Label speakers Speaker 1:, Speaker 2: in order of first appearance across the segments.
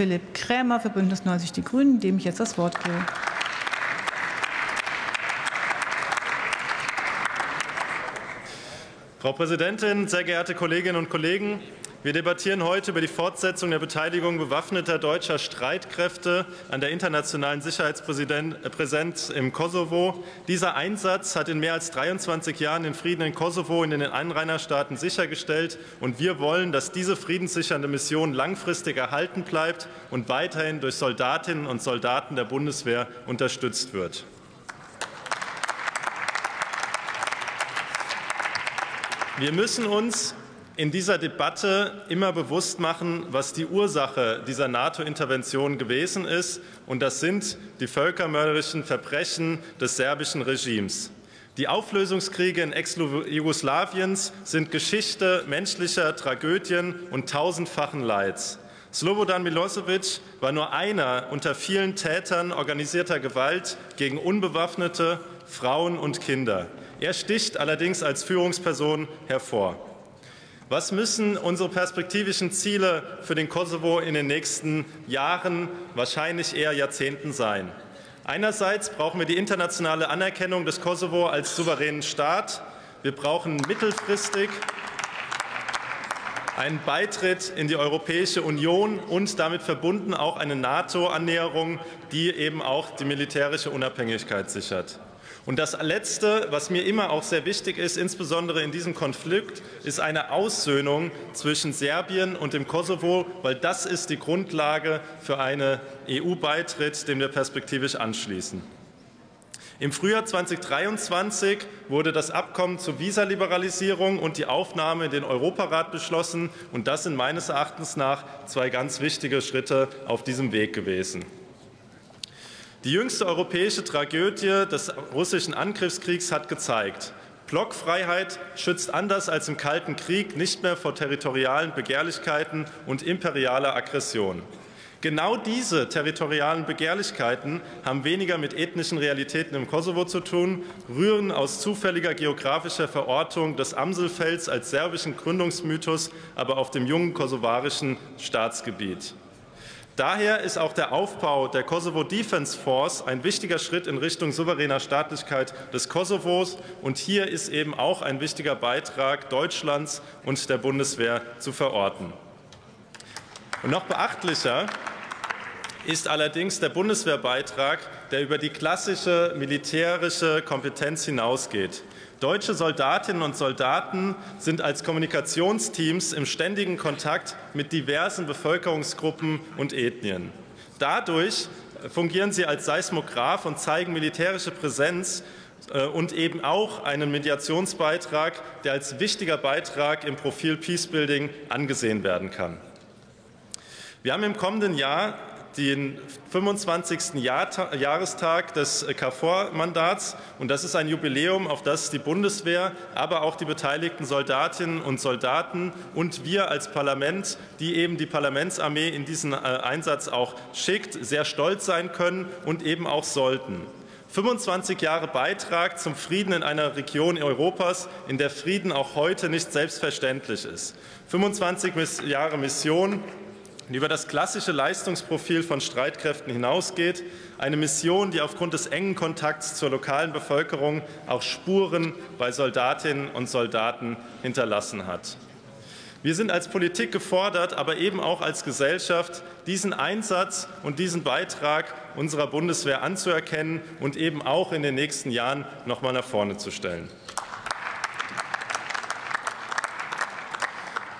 Speaker 1: Philipp Krämer für Bündnis 90 Die Grünen, dem ich jetzt das Wort gebe.
Speaker 2: Frau Präsidentin, sehr geehrte Kolleginnen und Kollegen! Wir debattieren heute über die Fortsetzung der Beteiligung bewaffneter deutscher Streitkräfte an der internationalen Sicherheitspräsenz im Kosovo. Dieser Einsatz hat in mehr als 23 Jahren den Frieden in Kosovo und in den Anrainerstaaten sichergestellt. Und wir wollen, dass diese friedenssichernde Mission langfristig erhalten bleibt und weiterhin durch Soldatinnen und Soldaten der Bundeswehr unterstützt wird. Wir müssen uns in dieser Debatte immer bewusst machen, was die Ursache dieser NATO-Intervention gewesen ist. Und das sind die völkermörderischen Verbrechen des serbischen Regimes. Die Auflösungskriege in Ex-Jugoslawiens sind Geschichte menschlicher Tragödien und tausendfachen Leids. Slobodan Milosevic war nur einer unter vielen Tätern organisierter Gewalt gegen unbewaffnete Frauen und Kinder. Er sticht allerdings als Führungsperson hervor. Was müssen unsere perspektivischen Ziele für den Kosovo in den nächsten Jahren, wahrscheinlich eher Jahrzehnten sein? Einerseits brauchen wir die internationale Anerkennung des Kosovo als souveränen Staat. Wir brauchen mittelfristig einen Beitritt in die Europäische Union und damit verbunden auch eine NATO-Annäherung, die eben auch die militärische Unabhängigkeit sichert. Und das Letzte, was mir immer auch sehr wichtig ist, insbesondere in diesem Konflikt, ist eine Aussöhnung zwischen Serbien und dem Kosovo, weil das ist die Grundlage für einen EU-Beitritt, dem wir perspektivisch anschließen. Im Frühjahr 2023 wurde das Abkommen zur Visaliberalisierung und die Aufnahme in den Europarat beschlossen. Und das sind meines Erachtens nach zwei ganz wichtige Schritte auf diesem Weg gewesen. Die jüngste europäische Tragödie des russischen Angriffskriegs hat gezeigt, Blockfreiheit schützt anders als im Kalten Krieg nicht mehr vor territorialen Begehrlichkeiten und imperialer Aggression. Genau diese territorialen Begehrlichkeiten haben weniger mit ethnischen Realitäten im Kosovo zu tun, rühren aus zufälliger geografischer Verortung des Amselfelds als serbischen Gründungsmythos, aber auf dem jungen kosovarischen Staatsgebiet. Daher ist auch der Aufbau der Kosovo Defense Force ein wichtiger Schritt in Richtung souveräner Staatlichkeit des Kosovos. Und hier ist eben auch ein wichtiger Beitrag Deutschlands und der Bundeswehr zu verorten. Und noch beachtlicher ist allerdings der Bundeswehrbeitrag, der über die klassische militärische Kompetenz hinausgeht. Deutsche Soldatinnen und Soldaten sind als Kommunikationsteams im ständigen Kontakt mit diversen Bevölkerungsgruppen und Ethnien. Dadurch fungieren sie als Seismograph und zeigen militärische Präsenz äh, und eben auch einen Mediationsbeitrag, der als wichtiger Beitrag im Profil Peacebuilding angesehen werden kann. Wir haben im kommenden Jahr den 25. Jahr Jahrestag des KFOR-Mandats. Und das ist ein Jubiläum, auf das die Bundeswehr, aber auch die beteiligten Soldatinnen und Soldaten und wir als Parlament, die eben die Parlamentsarmee in diesen äh, Einsatz auch schickt, sehr stolz sein können und eben auch sollten. 25 Jahre Beitrag zum Frieden in einer Region Europas, in der Frieden auch heute nicht selbstverständlich ist. 25 Jahre Mission die über das klassische Leistungsprofil von Streitkräften hinausgeht, eine Mission, die aufgrund des engen Kontakts zur lokalen Bevölkerung auch Spuren bei Soldatinnen und Soldaten hinterlassen hat. Wir sind als Politik gefordert, aber eben auch als Gesellschaft, diesen Einsatz und diesen Beitrag unserer Bundeswehr anzuerkennen und eben auch in den nächsten Jahren noch mal nach vorne zu stellen.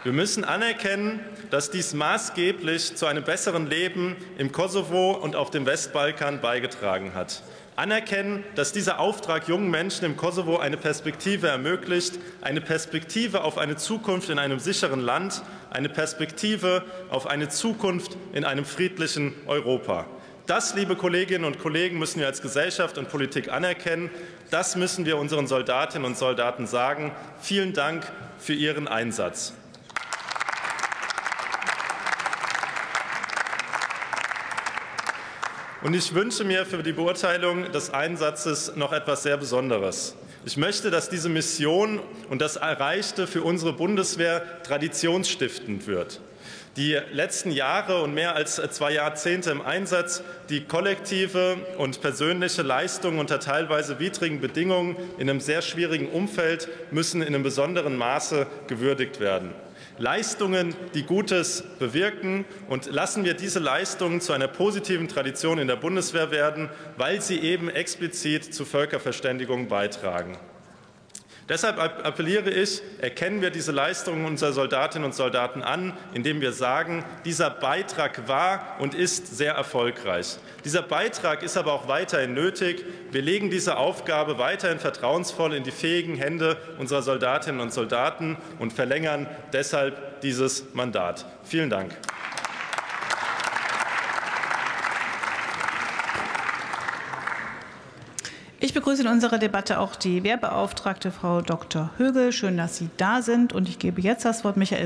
Speaker 2: Wir müssen anerkennen, dass dies maßgeblich zu einem besseren Leben im Kosovo und auf dem Westbalkan beigetragen hat. Anerkennen, dass dieser Auftrag jungen Menschen im Kosovo eine Perspektive ermöglicht, eine Perspektive auf eine Zukunft in einem sicheren Land, eine Perspektive auf eine Zukunft in einem friedlichen Europa. Das, liebe Kolleginnen und Kollegen, müssen wir als Gesellschaft und Politik anerkennen. Das müssen wir unseren Soldatinnen und Soldaten sagen. Vielen Dank für Ihren Einsatz. Und ich wünsche mir für die Beurteilung des Einsatzes noch etwas sehr Besonderes. Ich möchte, dass diese Mission und das Erreichte für unsere Bundeswehr traditionsstiftend wird. Die letzten Jahre und mehr als zwei Jahrzehnte im Einsatz, die kollektive und persönliche Leistung unter teilweise widrigen Bedingungen in einem sehr schwierigen Umfeld müssen in einem besonderen Maße gewürdigt werden. Leistungen, die Gutes bewirken. Und lassen wir diese Leistungen zu einer positiven Tradition in der Bundeswehr werden, weil sie eben explizit zu Völkerverständigung beitragen. Deshalb appelliere ich, erkennen wir diese Leistungen unserer Soldatinnen und Soldaten an, indem wir sagen, dieser Beitrag war und ist sehr erfolgreich. Dieser Beitrag ist aber auch weiterhin nötig. Wir legen diese Aufgabe weiterhin vertrauensvoll in die fähigen Hände unserer Soldatinnen und Soldaten und verlängern deshalb dieses Mandat. Vielen Dank.
Speaker 1: Ich begrüße in unserer Debatte auch die Wehrbeauftragte Frau Dr. Högel. Schön, dass Sie da sind. Und ich gebe jetzt das Wort Michael